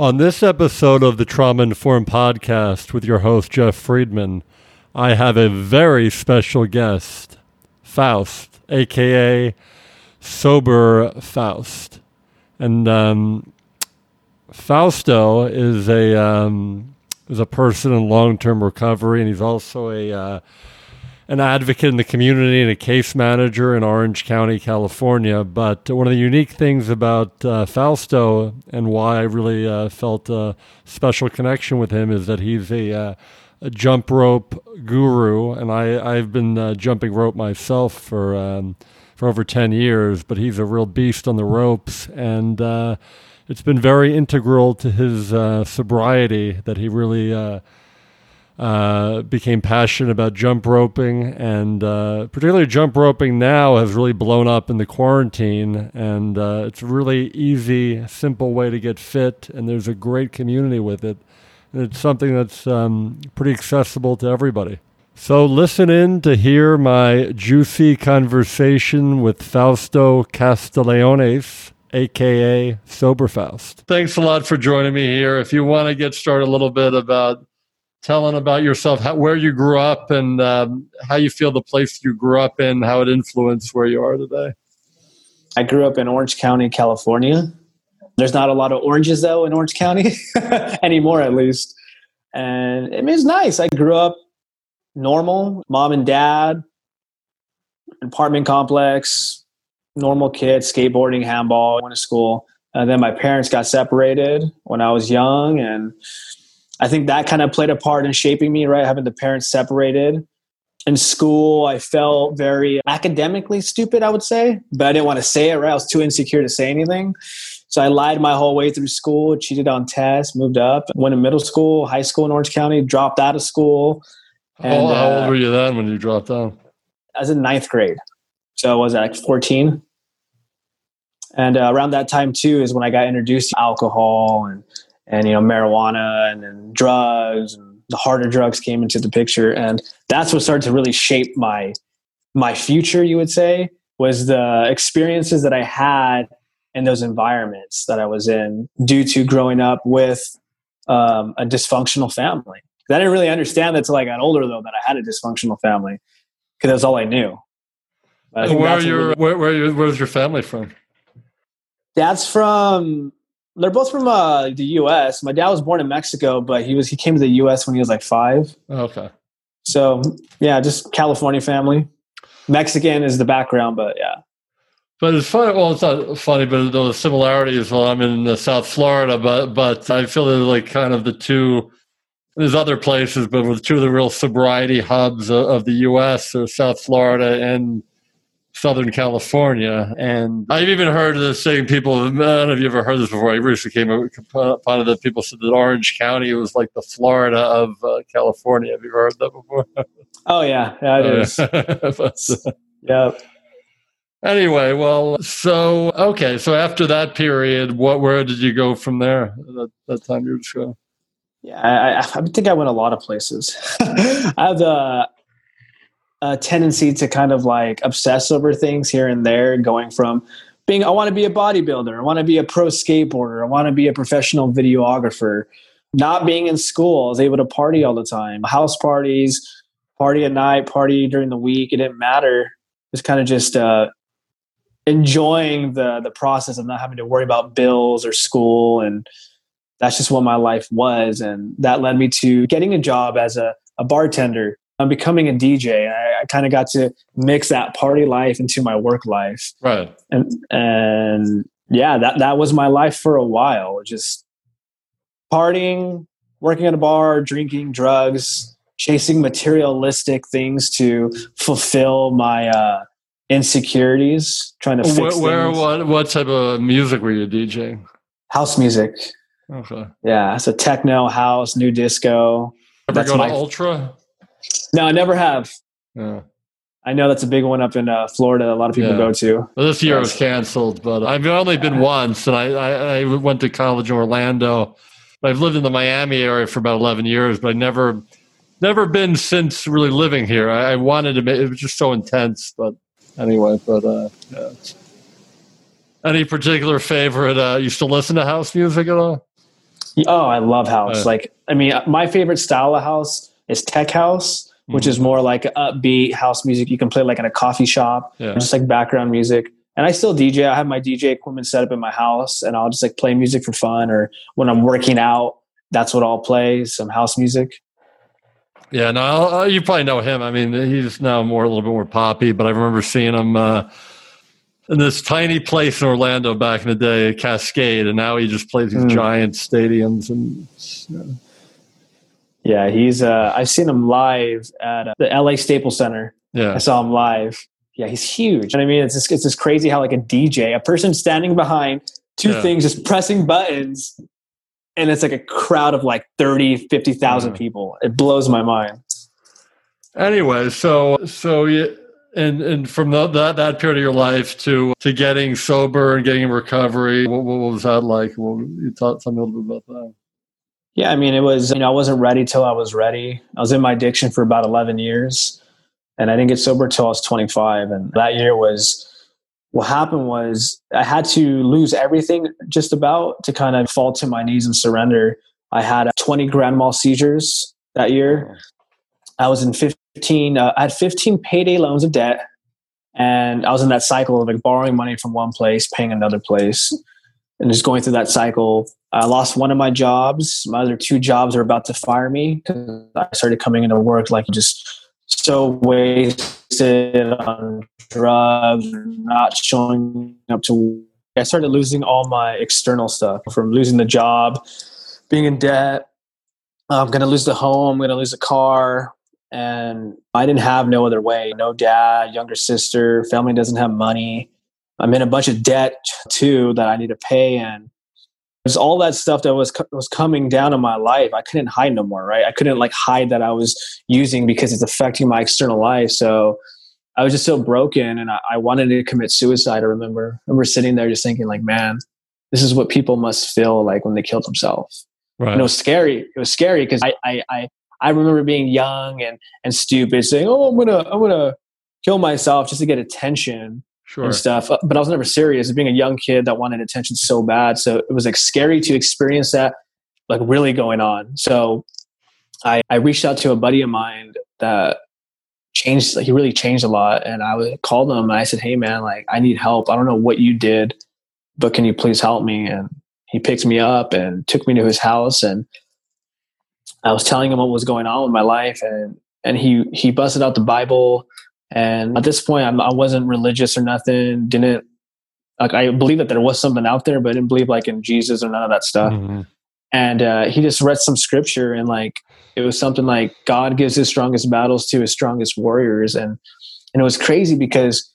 On this episode of the Trauma Informed Podcast with your host, Jeff Friedman, I have a very special guest, Faust, aka Sober Faust. And um, Fausto is a, um, is a person in long term recovery, and he's also a uh, an advocate in the community and a case manager in Orange County, California. But one of the unique things about uh, Fausto and why I really uh, felt a special connection with him is that he's a, uh, a jump rope guru, and I, I've been uh, jumping rope myself for um, for over ten years. But he's a real beast on the ropes, and uh, it's been very integral to his uh, sobriety that he really uh, became passionate about jump roping, and uh, particularly jump roping now has really blown up in the quarantine. And uh, it's a really easy, simple way to get fit, and there's a great community with it. And it's something that's um, pretty accessible to everybody. So listen in to hear my juicy conversation with Fausto Castileones, aka Sober Faust. Thanks a lot for joining me here. If you want to get started a little bit about telling about yourself, how, where you grew up, and um, how you feel the place you grew up in, how it influenced where you are today. I grew up in Orange County, California. There's not a lot of oranges though in Orange County anymore, at least. And it was nice. I grew up normal, mom and dad, apartment complex, normal kid, skateboarding, handball, went to school. And then my parents got separated when I was young, and I think that kind of played a part in shaping me, right? Having the parents separated. In school, I felt very academically stupid, I would say, but I didn't want to say it, right? I was too insecure to say anything. So I lied my whole way through school, cheated on tests, moved up, went to middle school, high school in Orange County, dropped out of school. And, how, old uh, were you then when you dropped out? I was in ninth grade. So I was like 14. And uh, around that time, too, is when I got introduced to alcohol and and you know marijuana and, drugs and the harder drugs came into the picture. And that's what started to really shape my my future you would say was the experiences that i had in those environments that i was in due to growing up with um, a dysfunctional family. I didn't really understand that until i got older though that i had a dysfunctional family because that's all i knew. I where, your, really, where, where, where's your family from? Dad's from they're both from uh, the U.S. My dad was born in Mexico, but he was he came to the U.S. when he was like five. Okay. So yeah, just California family. Mexican is the background, but yeah. But it's funny. Well, it's not funny, but the similarities. Well, I'm in uh, South Florida, but but I feel like kind of the two. There's other places, but with two of the real sobriety hubs of, of the U.S. are South Florida and Southern California. And I've even heard the same people, I don't know if you ever heard this before. I recently came upon it that people said that Orange County was like the Florida of uh, California. Have you ever heard that before? Oh, yeah. Yeah, it oh, is. but, uh, yeah. Anyway, well, so, okay. So after that period, what, where did you go from there? That, that time you were just going? Yeah, I, I, think I went a lot of places. I have the a tendency to kind of like obsess over things here and there, going from being, I want to be a bodybuilder, I want to be a pro skateboarder, I want to be a professional videographer. Not being in school, I was able to party all the time, house parties, party at night, party during the week. It didn't matter. It was kind of just uh, enjoying the the process of not having to worry about bills or school, and that's just what my life was. And that led me to getting a job as a, a bartender I'm becoming a DJ. I, I kind of got to mix that party life into my work life. Right. And and yeah, that that was my life for a while. Just partying, working at a bar, drinking, drugs, chasing materialistic things to fulfill my uh, insecurities, trying to fix where, where what what type of music were you DJing? House music. Okay. Yeah, so techno, house, new disco. Ever That's go to my, Ultra? No, I never have. Yeah. I know that's a big one up in uh, Florida. A lot of people yeah. go to. Well, this year was canceled, but I've only been once, and I, I, I, went to college in Orlando. I've lived in the Miami area for about eleven years, but I never, never been since really living here. I, I wanted to. Make, it was just so intense, but anyway. But uh, yeah. Any particular favorite? Uh, you still listen to house music at all? Oh, I love house. Uh, like, I mean, my favorite style of house is tech house, which Mhm. is more like upbeat house music. You can play like in a coffee shop, Yeah. just like background music. And I still DJ. I have my DJ equipment set up in my house, and I'll just like play music for fun. Or when I'm working out, that's what I'll play some house music. Yeah, no, I'll- uh, you probably know him. I mean, he's now more a little bit more poppy, but I remember seeing him uh, in this tiny place in Orlando back in the day, Kaskade, and now he just plays these Mm. giant stadiums. And Yeah, he's. Uh, I've seen him live at uh, the LA Staples Center. yeah, I saw him live. Yeah, he's huge. And I mean, it's just, it's just crazy how like a DJ, a person standing behind two Yeah. things, just pressing buttons, and it's like a crowd of like 30, 50,000 Yeah. people. It blows my mind. Anyway, so so you and and from the, that that period of your life to to getting sober and getting in recovery, what, what was that like? What, you taught tell me a little bit about that. Yeah, I mean, it was, you know, I wasn't ready till I was ready. I was in my addiction for about 11 years, and I didn't get sober till I was 25. And that year was, what happened was I had to lose everything just about to kind of fall to my knees and surrender. I had uh, 20 grand mal seizures that year. I was in 15, uh, I had 15 payday loans of debt. And I was in that cycle of like borrowing money from one place, paying another place, and just going through that cycle. I lost one of my jobs. My other two jobs are about to fire me because I started coming into work like just so wasted on drugs, not showing up to. work. I started losing all my external stuff from losing the job, being in debt. I'm going to lose the home. I'm going to lose the car. And I didn't have no other way. No dad, younger sister, family doesn't have money. I'm in a bunch of debt too that I need to pay. And there's all that stuff that was was coming down in my life. I couldn't hide no more, right? I couldn't like hide that I was using because it's affecting my external life. So I was just so broken, and I, I wanted to commit suicide. I remember, I remember sitting there just thinking, like, man, this is what people must feel like when they kill themselves. Right. And it was scary. It was scary because I, I, I, I remember being young and and stupid, saying, "Oh, I'm gonna, I'm gonna kill myself just to get attention." Sure. and stuff. Uh, But I was never serious. Being a young kid that wanted attention so bad, so it was like scary to experience that, like really going on. So I, I reached out to a buddy of mine that changed. He really changed a lot, and I was, called him and I said, "Hey, man, like I need help. I don't know what you did, but can you please help me?" And he picked me up and took me to his house, and I was telling him what was going on with my life, and and he he busted out the Bible. And at this point, I'm, I wasn't religious or nothing. Didn't like I believe that there was something out there, but I didn't believe like in Jesus or none of that stuff. Mhm. And uh, he just read some scripture, and like it was something like God gives His strongest battles to His strongest warriors, and and it was crazy because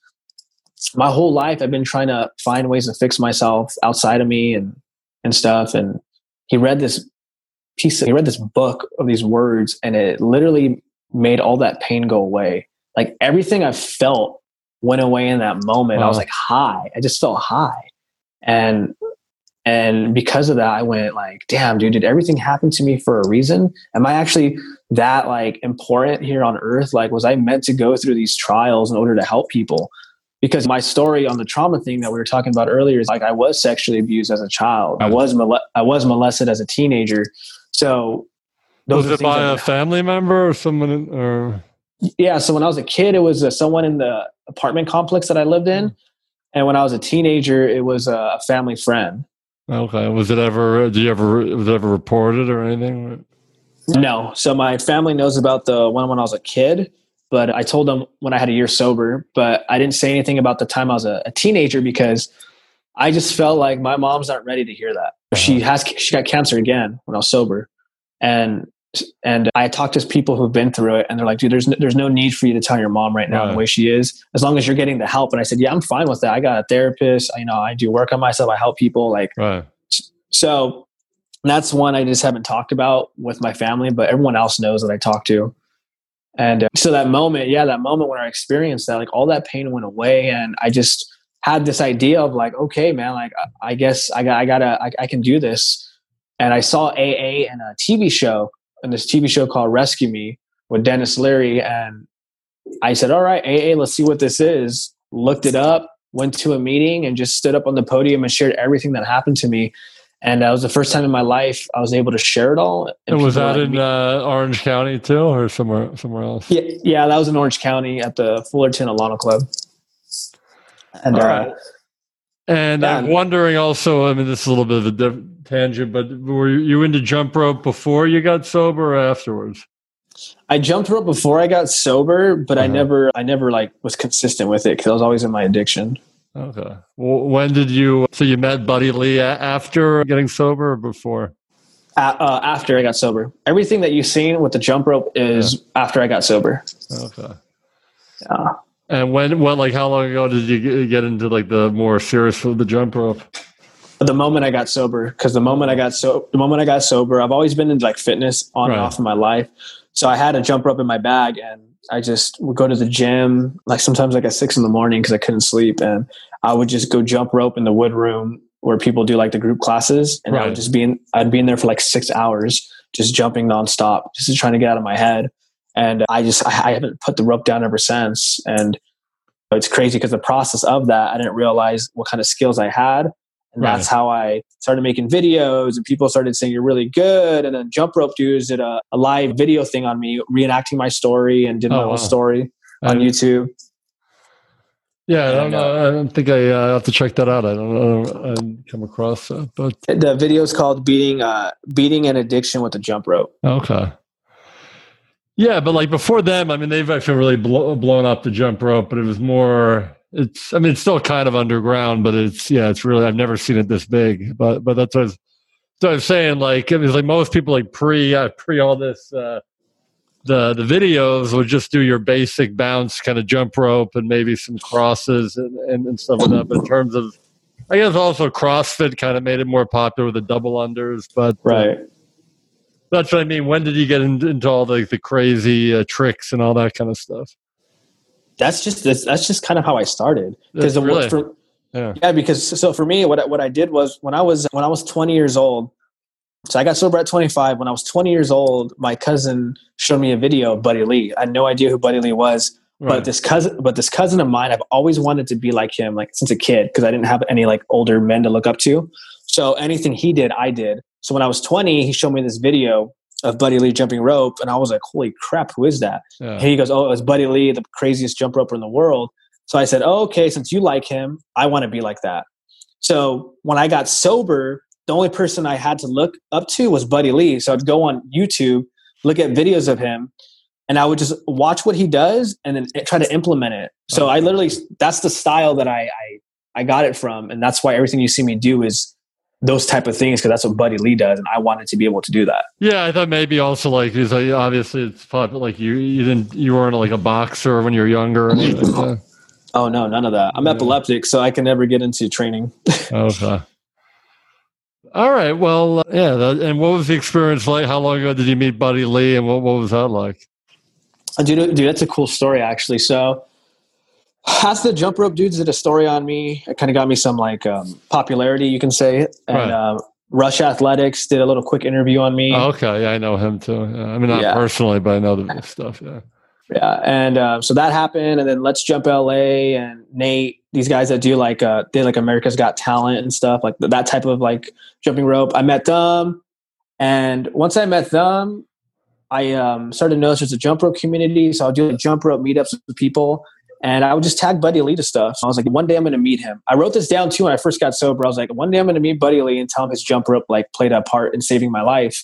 my whole life I've been trying to find ways to fix myself outside of me and and stuff. And he read this piece. Of, he read this book of these words, and it literally made all that pain go away. Like everything I felt went away in that moment. I was like high. I just felt high, and and because of that, I went like, damn, dude, did everything happen to me for a reason? Am I actually that like important here on earth? Like, was I meant to go through these trials in order to help people? Because my story on the trauma thing that we were talking about earlier is like I was sexually abused as a child. I was mole- I was molested as a teenager. So Was it by that- a family member or someone? Or yeah so when i was a kid it was uh, someone in the apartment complex that i lived in mm. and when i was a teenager it was a family friend okay, was it ever? Uh, did you ever? Was it ever reported or anything? no so my family knows about the one when i was a kid but i told them when i had a year sober but i didn't say anything about the time i was a, a teenager because i just felt like my mom's not ready to hear that she uh-huh. has she got cancer again when i was sober and and I talked to people who've been through it, and they're like, "Dude, there's no, there's no need for you to tell your mom right now Right. the way she is, as long as you're getting the help." And I said, "Yeah, I'm fine with that. I got a therapist. I, you know, I do work on myself. I help people. Like, Right. so that's one I just haven't talked about with my family, but everyone else knows that I talk to. And uh, so that moment, yeah, that moment when I experienced that, like all that pain went away, and I just had this idea of like, okay, man, like I I guess I got, I gotta, I, I can do this. And I saw AA in a TV show, in this TV show called Rescue Me with Denis Leary, and I said, all right, AA, let's see what this is. Looked it up, went to a meeting, and just stood up on the podium and shared everything that happened to me and that was the first time in my life I was able to share it all. And, and was that in uh, Orange County too, or somewhere somewhere else? Yeah, yeah, that was in Orange County at the Fullerton Alano Club. And, uh, and yeah. I'm wondering also. I mean, this is a little bit of a diff- tangent, but were you into jump rope before you got sober or afterwards? I jumped rope before I got sober, but uh-huh. I never, I never like was consistent with it because I was always in my addiction. Okay. Well, when did you? So you met Buddy Lee after getting sober or before? Uh, uh, after I got sober. Everything that you've seen with the jump rope is yeah. after I got sober. Okay. Yeah. And when, when, like, how long ago did you get into like the more serious of the jump rope? The moment I got sober, because the moment I got so, the moment I got sober, I've always been in like fitness on right. and off in my life. So I had a jump rope in my bag, and I just would go to the gym, like sometimes like at six in the morning because I couldn't sleep, and I would just go jump rope in the wood room where people do like the group classes, and right. I would just be in. I'd be in there for like six hours, just jumping nonstop, just trying to get out of my head. And I just I, I haven't put the rope down ever since. And it's crazy because the process of that, I didn't realize what kind of skills I had. And right. that's how I started making videos, and people started saying you're really good. And then Jump Rope Dudes did a, a live video thing on me, reenacting my story, and did oh, my wow. story on YouTube. Yeah, I don't know. I don't think I uh, have to check that out. I don't know. I come across that, but the video is called "Beating uh, Beating an Addiction with a Jump Rope." Okay. Yeah, but like before them, I mean, they've actually really blow, blown up the jump rope, but it was more. It's. I mean, it's still kind of underground, but it's. Yeah, it's really. I've never seen it this big, but but that's what I was, so I was saying. Like, I mean, like most people, like pre uh, pre all this. Uh, the the videos would just do your basic bounce kind of jump rope and maybe some crosses and, and, and stuff like that. But in terms of I guess also CrossFit kind of made it more popular with the double unders, but uh, right. Uh, that's what I mean. When did you get into, into all the, the crazy uh, tricks and all that kind of stuff? That's just that's, that's just kind of how I started because really? for, yeah. yeah because so for me what what I did was when I was when I was 20 years old so I got sober at 25. When I was 20 years old, my cousin showed me a video of Buddy Lee. I had no idea who Buddy Lee was, right. but this cousin, but this cousin of mine, I've always wanted to be like him, like since a kid, because I didn't have any like older men to look up to. So anything he did, I did. So when I was 20, he showed me this video of Buddy Lee jumping rope, and I was like, "Holy crap, who is that?" Yeah. He goes, "Oh, it's Buddy Lee, the craziest jump roper in the world." So I said, oh, "Okay, since you like him, I want to be like that." So when I got sober, the only person I had to look up to was Buddy Lee. So I'd go on YouTube, look at videos of him, and I would just watch what he does and then try to implement it. So I literally that's the style that I I, I got it from, and that's why everything you see me do is those type of things because that's what Buddy Lee does, and I wanted to be able to do that. Yeah, I thought maybe also like because obviously it's fun, but Like you, you didn't, you weren't like a boxer when you were younger. oh no, none of that. I'm yeah. epileptic, so I can never get into training. okay. All right. Well, uh, yeah. That, and what was the experience like? How long ago did you meet Buddy Lee, and what, what was that like? Dude, dude, that's a cool story actually. So, as the jump rope dudes did a story on me. It kind of got me some like um, popularity, you can say. And right. uh, Rush Athletics did a little quick interview on me. Oh, okay, yeah, I know him too. Yeah. I mean, not yeah. personally, but I know the stuff. Yeah. Yeah, and uh, so that happened, and then Let's Jump LA and Nate, these guys that do like uh, they like America's Got Talent and stuff like that type of like jumping rope. I met them, and once I met them, I um, started to notice there's a jump rope community. So I'll do like jump rope meetups with people, and I would just tag Buddy Lee to stuff. I was like, one day I'm going to meet him. I wrote this down too when I first got sober. I was like, one day I'm going to meet Buddy Lee and tell him his jump rope like played a part in saving my life.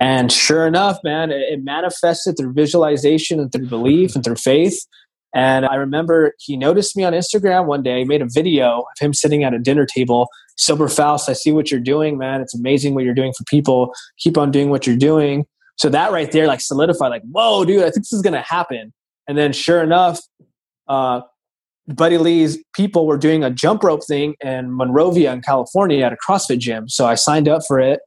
And sure enough, man, it, manifested through visualization and through belief and through faith. And I remember he noticed me on Instagram one day, made a video of him sitting at a dinner table. Sober Faust, I see what you're doing, man. It's amazing what you're doing for people. Keep on doing what you're doing. So that right there, like solidified, like, whoa, dude, I think this is gonna happen. And then sure enough, uh, Buddy Lee's people were doing a jump rope thing in Monrovia in California at a CrossFit gym. So I signed up for it.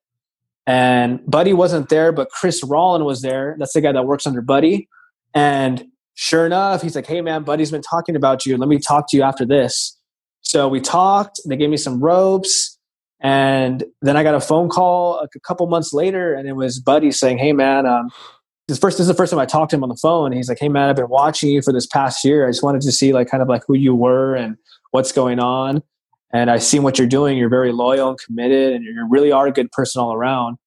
And Buddy wasn't there, but Chris Rollin was there. That's the guy that works under Buddy. And sure enough, he's like, Hey man, Buddy's been talking about you. Let me talk to you after this. So we talked, they gave me some ropes. And then I got a phone call a couple months later, and it was Buddy saying, Hey man, um, this first this is the first time I talked to him on the phone. He's like, Hey man, I've been watching you for this past year. I just wanted to see like kind of like who you were and what's going on. and I've seen what you're doing. You're very loyal and committed, and you really are a good person all around.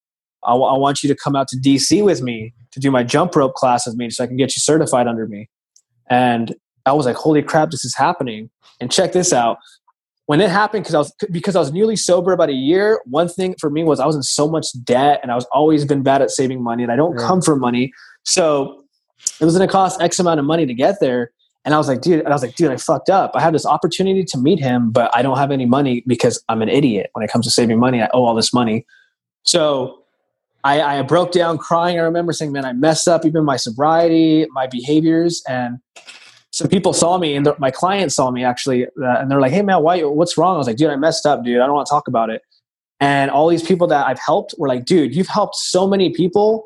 I, w- I want you to come out to DC with me to do my jump rope class with me so I can get you certified under me. And I was like, holy crap, this is happening. And check this out. When it happened, because I was because I was newly sober about a year, one thing for me was I was in so much debt and I was always been bad at saving money and I don't yeah. come from money. So it was gonna cost X amount of money to get there. And I was like, dude, and I was like, dude, I fucked up. I had this opportunity to meet him, but I don't have any money because I'm an idiot when it comes to saving money. I owe all this money. So I, I broke down crying. I remember saying, man, I messed up even my sobriety, my behaviors. And some people saw me and my clients saw me actually. Uh, and they're like, hey, man, why, what's wrong? I was like, dude, I messed up, dude. I don't want to talk about it. And all these people that I've helped were like, dude, you've helped so many people.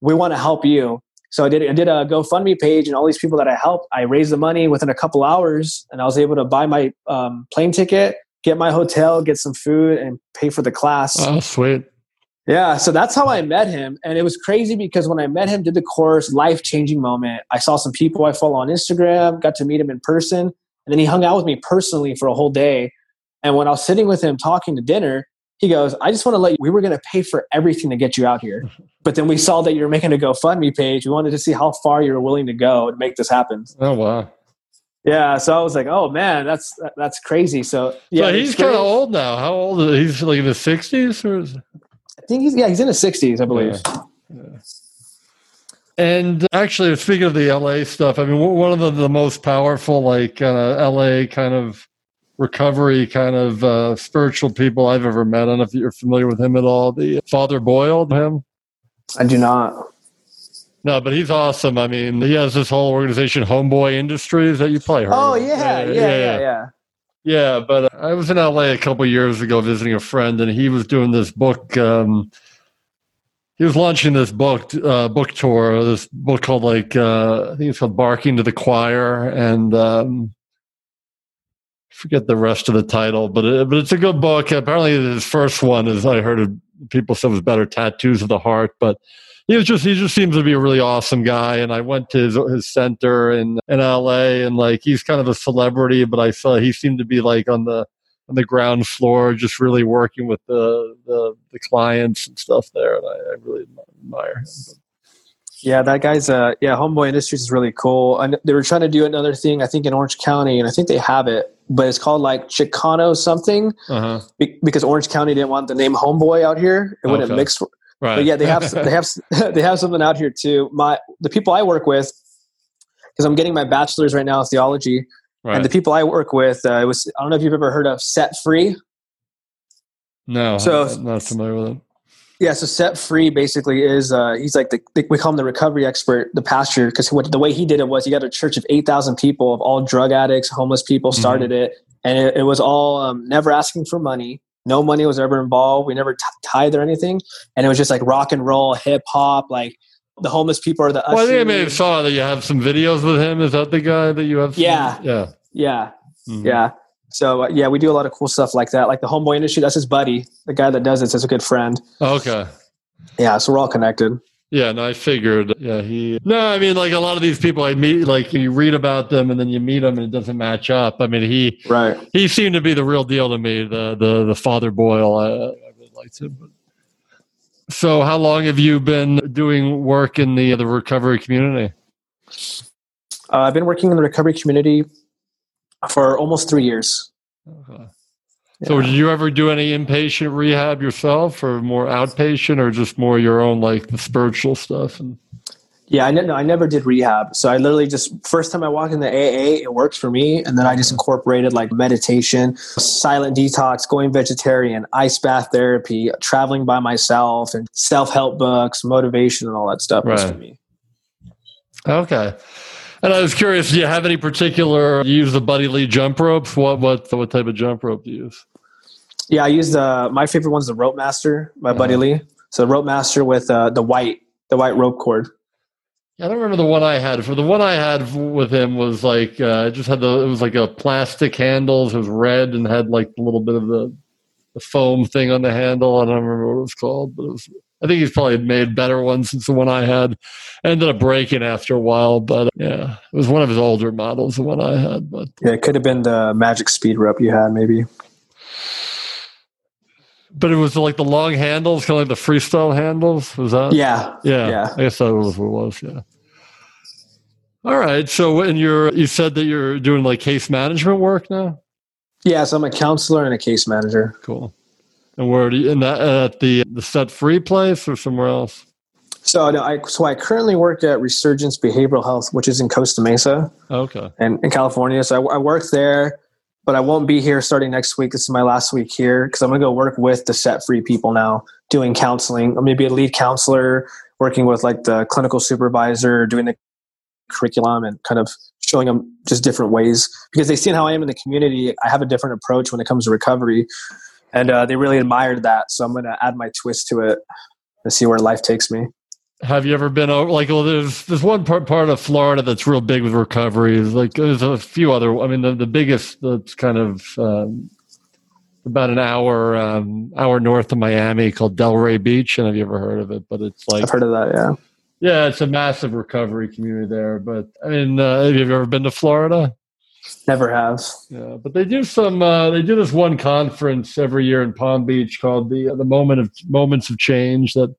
We want to help you. So I did, I did a GoFundMe page and all these people that I helped, I raised the money within a couple hours and I was able to buy my um, plane ticket, get my hotel, get some food and pay for the class. Oh, sweet. Yeah, so that's how I met him. And it was crazy because when I met him, did the course, life changing moment. I saw some people I follow on Instagram, got to meet him in person. And then he hung out with me personally for a whole day. And when I was sitting with him talking to dinner, he goes, I just want to let you, we were going to pay for everything to get you out here. But then we saw that you were making a GoFundMe page. We wanted to see how far you were willing to go to make this happen. Oh, wow. Yeah, so I was like, "Oh man, that's that's crazy." So yeah, so he's kind of old now. How old is he? He's like in his sixties, or is think he's yeah he's in his sixties, I believe. Yeah. Yeah. And actually, speaking of the LA stuff, I mean, one of the, the most powerful, like uh, LA kind of recovery, kind of uh, spiritual people I've ever met. I don't know if you're familiar with him at all. The Father Boyle, him. I do not. No, but he's awesome. I mean, he has this whole organization, Homeboy Industries, that you play. Oh yeah, yeah, yeah, yeah. Yeah. But I was in LA a couple years ago visiting a friend, and he was doing this book. Um, he was launching this book uh, book tour, this book called like uh, I think it's called "Barking to the Choir," and um, forget the rest of the title, but it, but it's a good book. Apparently, his first one is I heard people said was better, "Tattoos of the Heart," but he was just he just seems to be a really awesome guy and i went to his, his center in in la and like he's kind of a celebrity but i saw he seemed to be like on the on the ground floor just really working with the the, the clients and stuff there and i, I really admire him yeah, that guy's uh yeah, Homeboy Industries is really cool. And they were trying to do another thing, I think in Orange County, and I think they have it, but it's called like Chicano something uh-huh. be- because Orange County didn't want the name Homeboy out here. It wouldn't okay. mix Right. But yeah, they have they have they have something out here too. My the people I work with, because I'm getting my bachelor's right now in theology, right. and the people I work with, uh, it was I don't know if you've ever heard of Set Free. No, so I'm not familiar with it. Yeah, so Set Free basically is uh, he's like the we call him the recovery expert, the pastor, because the way he did it was he got a church of eight thousand people of all drug addicts, homeless people mm-hmm. started mm-hmm. it, and it, it was all um, never asking for money no money was ever involved. We never t- tithe or anything, and it was just like rock and roll, hip hop, like the homeless people are the. Well, I think I may have saw that you have some videos with him. Is that the guy that you have? Seen? Yeah, yeah, yeah, mm-hmm. yeah. So uh, yeah, we do a lot of cool stuff like that. Like the homeboy industry, that's his buddy. The guy that does it. a good friend. Okay. Yeah, so we're all connected. Yeah, no, I figured. Yeah, he. No, I mean, like a lot of these people I meet, like you read about them and then you meet them and it doesn't match up. I mean, he. Right. He seemed to be the real deal to me. The the the Father Boyle. I, I really liked him. But. So, how long have you been doing work in the the recovery community? Uh, I've been working in the recovery community for almost three years. Okay. So, did you ever do any inpatient rehab yourself, or more outpatient, or just more your own, like the spiritual stuff? And yeah, I no, I never did rehab. So I literally just first time I walked in the AA, it worked for me, and then I just incorporated like meditation, silent detox, going vegetarian, ice bath therapy, traveling by myself, and self help books, motivation, and all that stuff right. was for me. Okay. And I was curious, do you have any particular you use the Buddy Lee jump ropes? What what what type of jump rope do you use? Yeah, I use the my favorite one's the Rope Master by uh-huh. Buddy Lee. So the Rope Master with uh, the white the white rope cord. Yeah, I don't remember the one I had. For the one I had with him was like uh, it just had the it was like a plastic handles. It was red and had like a little bit of the the foam thing on the handle. I don't remember what it was called, but it was I think he's probably made better ones since the one I had. ended up breaking after a while, but yeah, it was one of his older models, the one I had. But yeah, it could have been the Magic Speed rope you had, maybe. But it was like the long handles, kind of like the freestyle handles. Was that? Yeah. Yeah. Yeah. I guess that was what it was. Yeah. All right. So when you're, you said that you're doing like case management work now. Yeah. So I'm a counselor and a case manager. Cool. And where do you, in that, uh, at the, the set free place or somewhere else? So no, I so I currently work at Resurgence Behavioral Health, which is in Costa Mesa Okay. and in California. So I, I work there, but I won't be here starting next week. This is my last week here because I'm going to go work with the set free people now, doing counseling. I'm to be a lead counselor, working with like the clinical supervisor, doing the curriculum and kind of showing them just different ways because they seen how I am in the community. I have a different approach when it comes to recovery, and uh, they really admired that. So I'm going to add my twist to it and see where life takes me. Have you ever been over like well there's there's one part part of Florida that's real big with recovery. Like there's a few other I mean the, the biggest that's kind of um, about an hour um, hour north of Miami called Delray Beach and have you ever heard of it? But it's like I've heard of that. Yeah. yeah, it's a massive recovery community there. But I mean uh, have you ever been to Florida? Never have. Yeah, but they do some. Uh, they do this one conference every year in Palm Beach called the the Moment of Moments of Change. That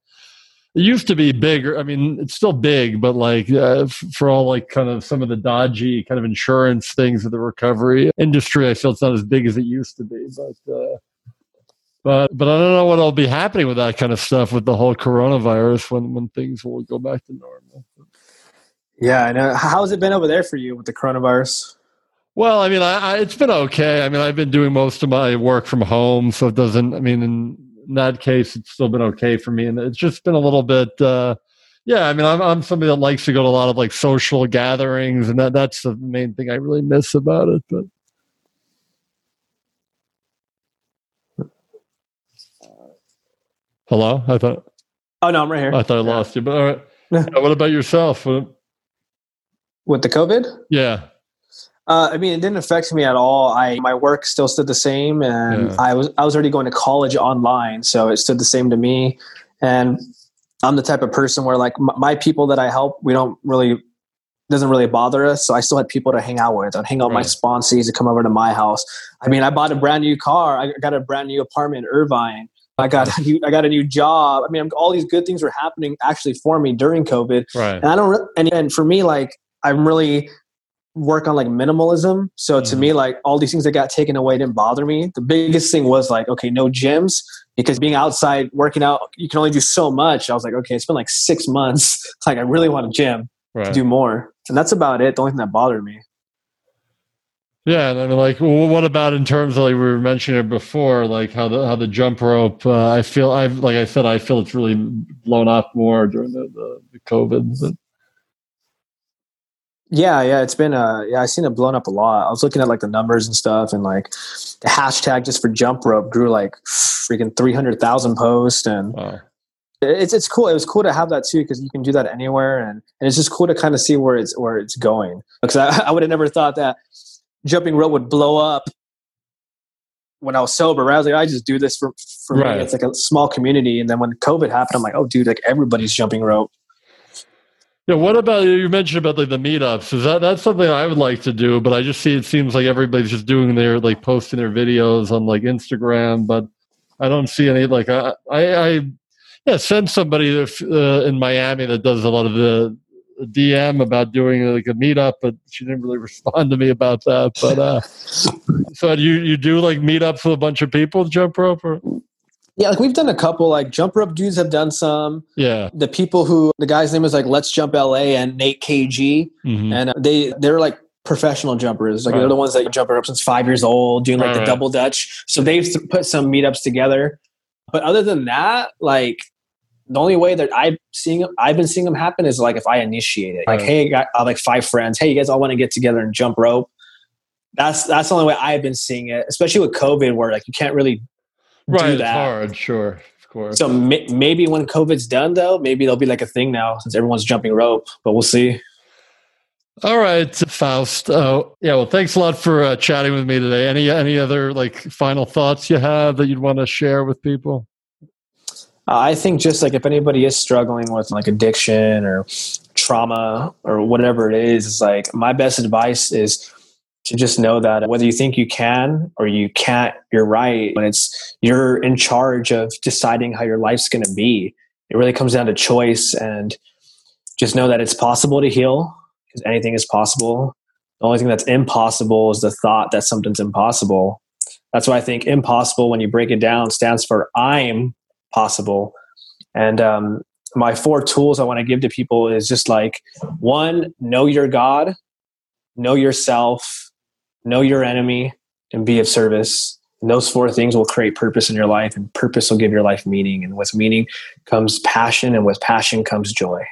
it used to be bigger. I mean, it's still big, but like uh, f- for all like kind of some of the dodgy kind of insurance things of the recovery industry, I feel it's not as big as it used to be. But uh, but but I don't know what'll be happening with that kind of stuff with the whole coronavirus when when things will go back to normal. Yeah, I know. How's it been over there for you with the coronavirus? Well, I mean, I, I, it's been okay. I mean, I've been doing most of my work from home, so it doesn't. I mean, in, in that case, it's still been okay for me, and it's just been a little bit. Uh, yeah, I mean, I'm I'm somebody that likes to go to a lot of like social gatherings, and that that's the main thing I really miss about it. But hello, I thought Oh no, I'm right here. I thought I lost you. But all right, what about yourself? With the COVID? Yeah, Uh, I mean, it didn't affect me at all. I my work still stood the same, and Yeah. I was I was already going to college online, so it stood the same to me. And I'm the type of person where like m- my people that I help, we don't really doesn't really bother us. So I still had people to hang out with. I'd hang out with my Right. sponsees to come over to my house. I mean, I bought a brand new car. I got a brand new apartment in Irvine. I got a new, I got a new job. I mean, I'm, all these good things were happening actually for me during COVID. right. and I don't and, and for me like I'm really work on like minimalism so to Mhm. me like all these things that got taken away didn't bother me the biggest thing was like okay no gyms because being outside working out you can only do so much I was like okay it's been like six months like I really want a gym to do more and that's about it the only thing that bothered me Yeah, and I mean, like, well, what about in terms of like we were mentioning it before, like how the how the jump rope? Uh, I feel I've like I said, I feel it's really blown up more during the the, the COVID. Yeah, yeah, it's been uh yeah, I've seen it blown up a lot. I was looking at like the numbers and stuff and like the hashtag just for jump rope grew like freaking 300,000 posts and wow. it's it's cool. It was cool to have that too because you can do that anywhere and, and it's just cool to kind of see where it's where it's going. Because I, I would have never thought that jumping rope would blow up when I was sober. Right? I was like, I just do this for for Right. me. It's like a small community. And then when COVID happened, I'm like, oh dude, like everybody's jumping rope. Yeah, what about you mentioned about like the meetups? Is that that's something I would like to do, but I just see it seems like everybody's just doing their like posting their videos on like Instagram, but I don't see any like I I, I yeah send somebody if, uh, in Miami that does a lot of the DM about doing like a meetup, but she didn't really respond to me about that. But uh so you you do like meetups with a bunch of people jump rope or Yeah, like we've done a couple. Like jump rope dudes have done some. yeah The people who the guy's name is like Let's Jump LA and Nate KG. Mhm. and uh, they they're like professional jumpers like Right. they're the ones that jump rope since five years old doing like Right, the double dutch so they've put some meetups together but other than that like the only way that i've seeing i've been seeing them happen is like if i initiate it like Right. hey I have like five friends hey you guys all want to get together and jump rope that's that's the only way i've been seeing it especially with covid where like you can't really right do that hard sure of course so ma- maybe when covid's done though maybe there'll be like a thing now since everyone's jumping rope but we'll see All right, Faust. Oh, yeah. Well, thanks a lot for uh, chatting with me today. Any any other like final thoughts you have that you'd want to share with people? Uh, I think just like if anybody is struggling with like addiction or trauma or whatever it is, it's like my best advice is to just know that whether you think you can or you can't, you're right. When it's you're in charge of deciding how your life's going to be, it really comes down to choice and just know that it's possible to heal because anything is possible. The only thing that's impossible is the thought that something's impossible. That's why I think impossible, when you break it down, stands for I'm possible. And um, my four tools I want to give to people is just like one, know your God, know yourself, know your enemy, and be of service. And those four things will create purpose in your life, and purpose will give your life meaning. And with meaning comes passion, and with passion comes joy.